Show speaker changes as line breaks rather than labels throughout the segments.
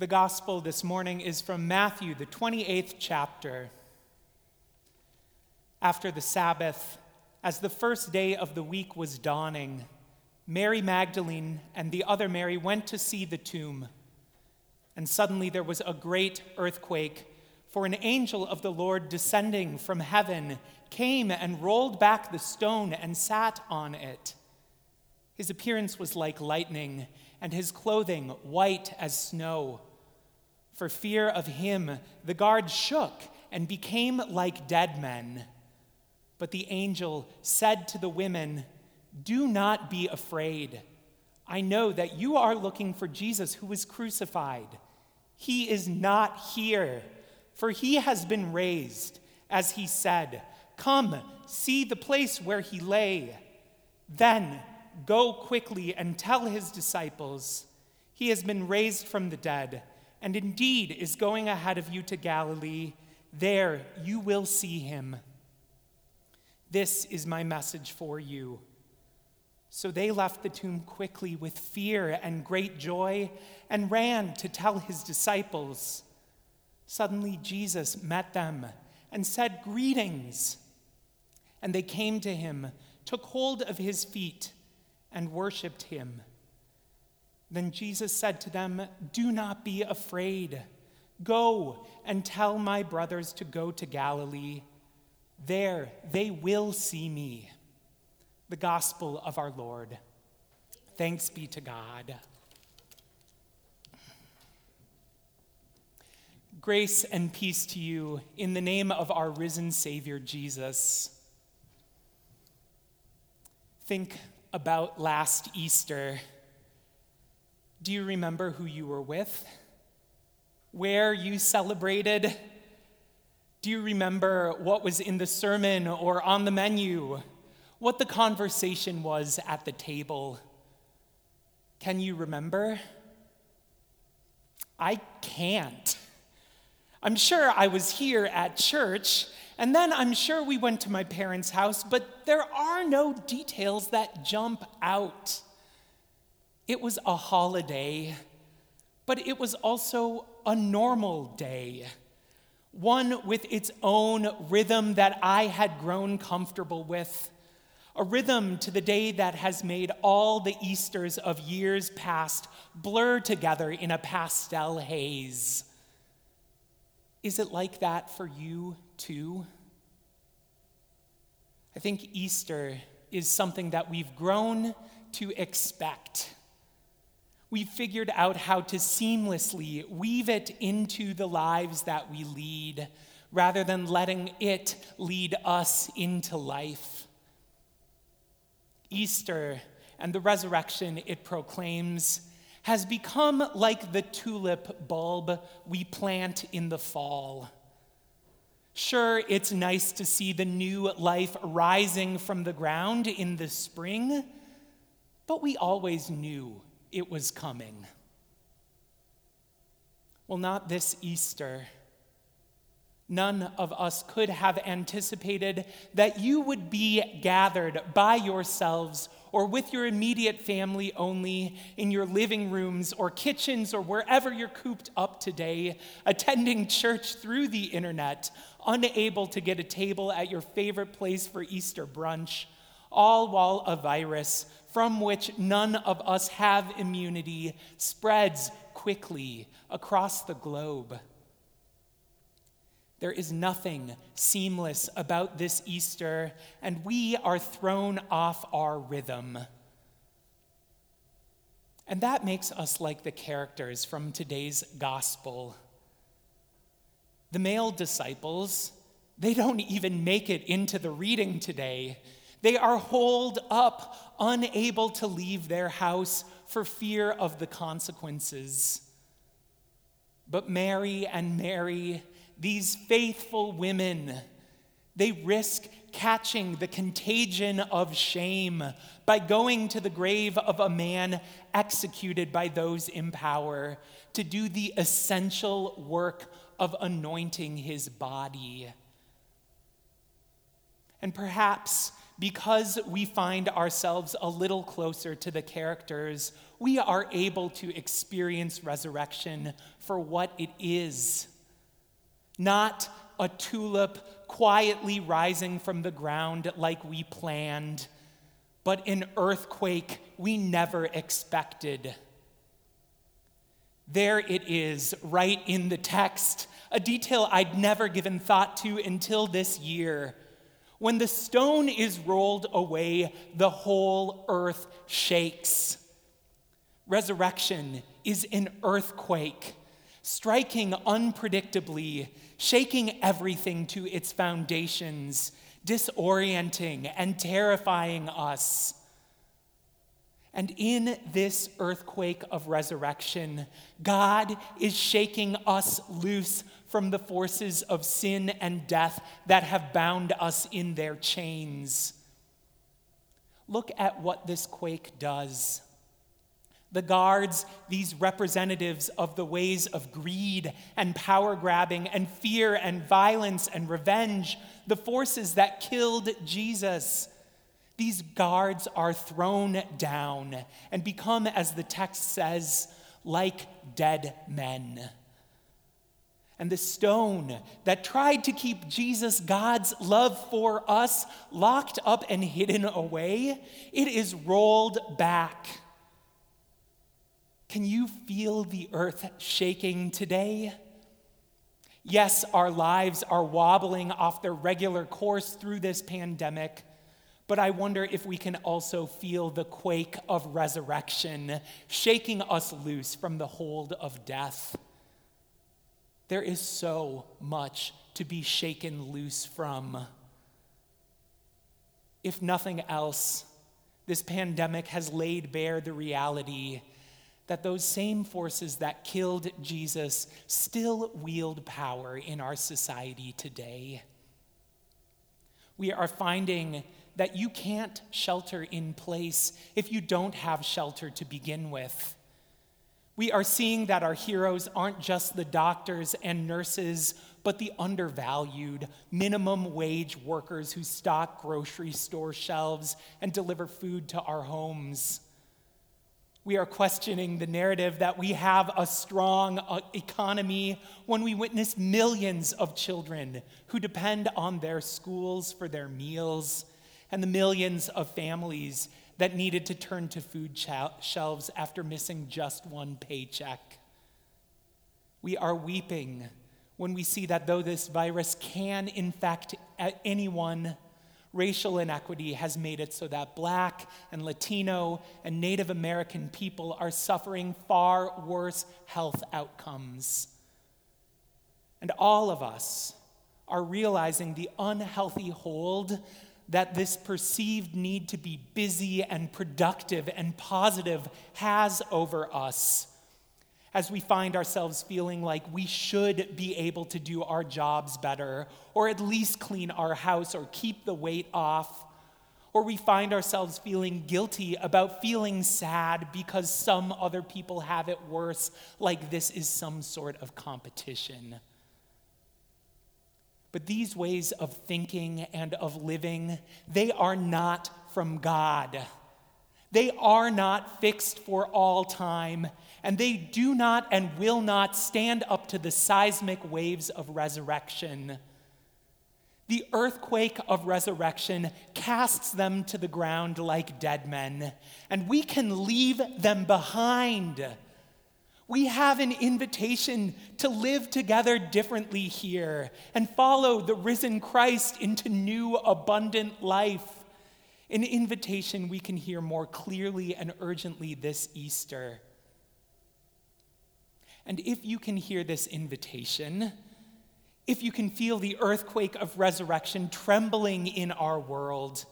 The gospel this morning is from Matthew, the 28th chapter. After the Sabbath, as the first day of the week was dawning, Mary Magdalene and the other Mary went to see the tomb. And suddenly there was a great earthquake, for an angel of the Lord descending from heaven came and rolled back the stone and sat on it. His appearance was like lightning, and his clothing white as snow. For fear of him, the guards shook and became like dead men. But the angel said to the women, Do not be afraid. I know that you are looking for Jesus who was crucified. He is not here, for he has been raised, as he said. Come, see the place where he lay. Then go quickly and tell his disciples, He has been raised from the dead and indeed is going ahead of you to Galilee. There you will see him. This is my message for you. So they left the tomb quickly with fear and great joy and ran to tell his disciples. Suddenly Jesus met them and said, Greetings. And they came to him, took hold of his feet, and worshiped him. Then Jesus said to them, Do not be afraid. Go and tell my brothers to go to Galilee. There they will see me. The gospel of our Lord. Thanks be to God. Grace and peace to you in the name of our risen Savior Jesus. Think about last Easter. Do you remember who you were with? Where you celebrated? Do you remember what was in the sermon or on the menu? What the conversation was at the table? Can you remember? I can't. I'm sure I was here at church, and then I'm sure we went to my parents' house, but there are no details that jump out. It was a holiday, but it was also a normal day, one with its own rhythm that I had grown comfortable with, a rhythm to the day that has made all the Easters of years past blur together in a pastel haze. Is it like that for you too? I think Easter is something that we've grown to expect we figured out how to seamlessly weave it into the lives that we lead rather than letting it lead us into life. Easter and the resurrection it proclaims has become like the tulip bulb we plant in the fall. Sure, it's nice to see the new life rising from the ground in the spring, but we always knew it was coming. Well, not this Easter. None of us could have anticipated that you would be gathered by yourselves or with your immediate family only in your living rooms or kitchens or wherever you're cooped up today, attending church through the internet, unable to get a table at your favorite place for Easter brunch, all while a virus from which none of us have immunity spreads quickly across the globe. There is nothing seamless about this Easter, and we are thrown off our rhythm. And that makes us like the characters from today's gospel. The male disciples, they don't even make it into the reading today. They are holed up, unable to leave their house for fear of the consequences. But Mary and Mary, these faithful women, they risk catching the contagion of shame by going to the grave of a man executed by those in power to do the essential work of anointing his body. And perhaps because we find ourselves a little closer to the characters, we are able to experience resurrection for what it is. Not a tulip quietly rising from the ground like we planned, but an earthquake we never expected. There it is, right in the text, a detail I'd never given thought to until this year. When the stone is rolled away, the whole earth shakes. Resurrection is an earthquake, striking unpredictably, shaking everything to its foundations, disorienting and terrifying us. And in this earthquake of resurrection, God is shaking us loose from the forces of sin and death that have bound us in their chains. Look at what this quake does. The guards, these representatives of the ways of greed and power grabbing and fear and violence and revenge, the forces that killed Jesus, these guards are thrown down and become, as the text says, like dead men. And the stone that tried to keep Jesus, God's love for us, locked up and hidden away, it is rolled back can you feel the earth shaking today? Yes, our lives are wobbling off their regular course through this pandemic, but I wonder if we can also feel the quake of resurrection shaking us loose from the hold of death. There is so much to be shaken loose from. If nothing else, this pandemic has laid bare the reality that those same forces that killed Jesus still wield power in our society today. We are finding that you can't shelter in place if you don't have shelter to begin with. We are seeing that our heroes aren't just the doctors and nurses, but the undervalued, minimum wage workers who stock grocery store shelves and deliver food to our homes. We are questioning the narrative that we have a strong uh, economy when we witness millions of children who depend on their schools for their meals, and the millions of families that needed to turn to food shelves after missing just one paycheck. We are weeping when we see that though this virus can infect anyone, racial inequity has made it so that Black and Latino and Native American people are suffering far worse health outcomes. And all of us are realizing the unhealthy hold that this perceived need to be busy and productive and positive has over us as we find ourselves feeling like we should be able to do our jobs better, or at least clean our house or keep the weight off, or we find ourselves feeling guilty about feeling sad because some other people have it worse, like this is some sort of competition. But these ways of thinking and of living, they are not from God. They are not fixed for all time, and they do not and will not stand up to the seismic waves of resurrection. The earthquake of resurrection casts them to the ground like dead men, and we can leave them behind. We have an invitation to live together differently here and follow the risen Christ into new abundant life. An invitation we can hear more clearly and urgently this Easter. And if you can hear this invitation, if you can feel the earthquake of resurrection trembling in our world,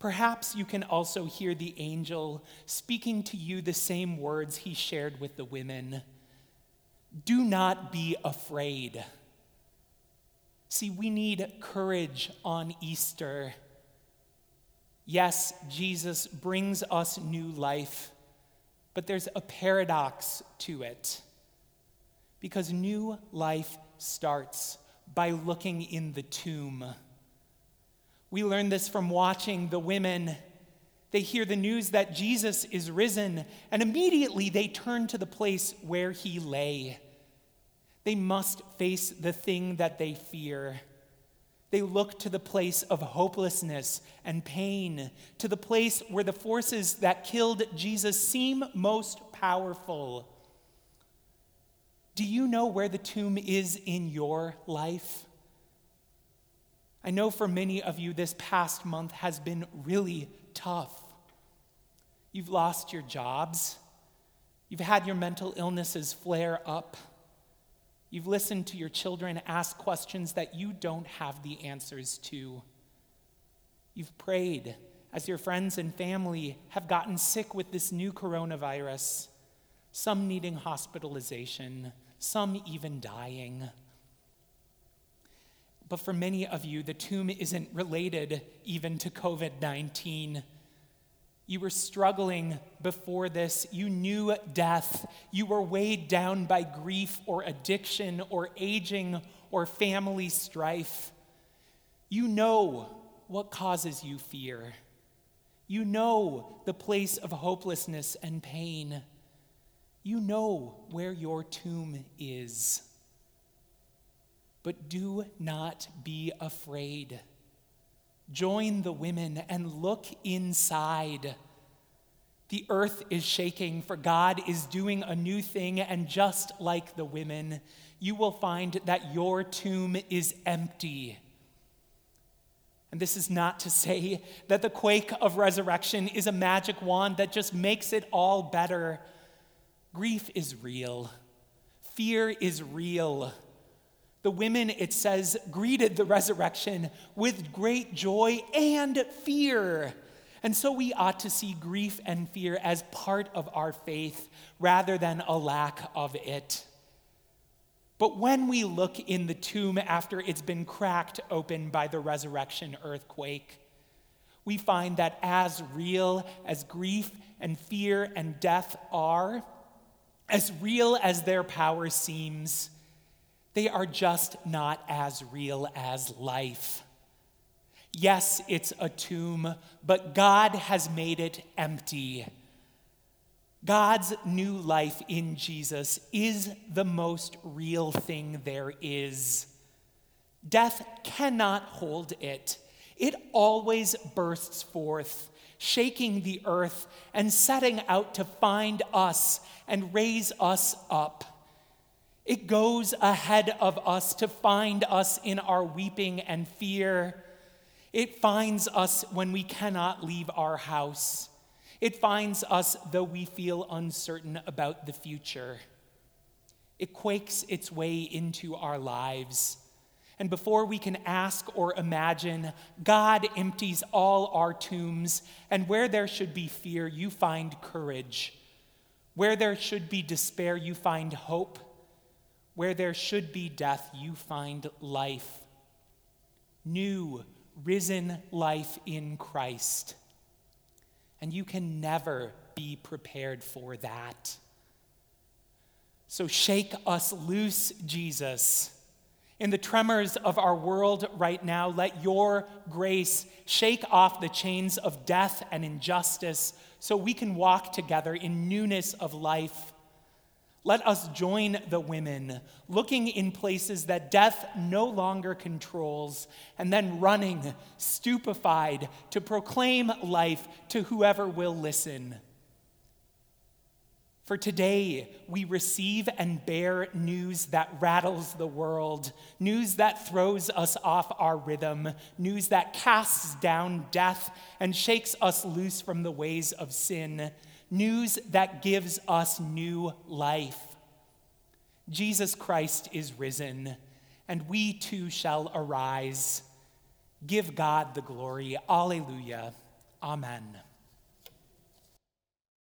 perhaps you can also hear the angel speaking to you the same words he shared with the women Do not be afraid. See, we need courage on Easter. Yes, Jesus brings us new life, but there's a paradox to it. Because new life starts by looking in the tomb. We learn this from watching the women. They hear the news that Jesus is risen, and immediately they turn to the place where he lay. They must face the thing that they fear. They look to the place of hopelessness and pain, to the place where the forces that killed Jesus seem most powerful. Do you know where the tomb is in your life? I know for many of you, this past month has been really tough. You've lost your jobs, you've had your mental illnesses flare up. You've listened to your children ask questions that you don't have the answers to. You've prayed as your friends and family have gotten sick with this new coronavirus, some needing hospitalization, some even dying. But for many of you, the tomb isn't related even to COVID 19. You were struggling before this. You knew death. You were weighed down by grief or addiction or aging or family strife. You know what causes you fear. You know the place of hopelessness and pain. You know where your tomb is. But do not be afraid. Join the women and look inside. The earth is shaking, for God is doing a new thing, and just like the women, you will find that your tomb is empty. And this is not to say that the quake of resurrection is a magic wand that just makes it all better. Grief is real, fear is real. The women, it says, greeted the resurrection with great joy and fear. And so we ought to see grief and fear as part of our faith rather than a lack of it. But when we look in the tomb after it's been cracked open by the resurrection earthquake, we find that as real as grief and fear and death are, as real as their power seems, they are just not as real as life. Yes, it's a tomb, but God has made it empty. God's new life in Jesus is the most real thing there is. Death cannot hold it. It always bursts forth, shaking the earth and setting out to find us and raise us up. It goes ahead of us to find us in our weeping and fear. It finds us when we cannot leave our house. It finds us though we feel uncertain about the future. It quakes its way into our lives. And before we can ask or imagine, God empties all our tombs. And where there should be fear, you find courage. Where there should be despair, you find hope. Where there should be death, you find life. New, risen life in Christ. And you can never be prepared for that. So shake us loose, Jesus. In the tremors of our world right now, let your grace shake off the chains of death and injustice so we can walk together in newness of life let us join the women, looking in places that death no longer controls, and then running, stupefied, to proclaim life to whoever will listen. For today, we receive and bear news that rattles the world, news that throws us off our rhythm, news that casts down death and shakes us loose from the ways of sin news that gives us new life. Jesus Christ is risen, and we too shall arise. Give God the glory. Alleluia. Amen.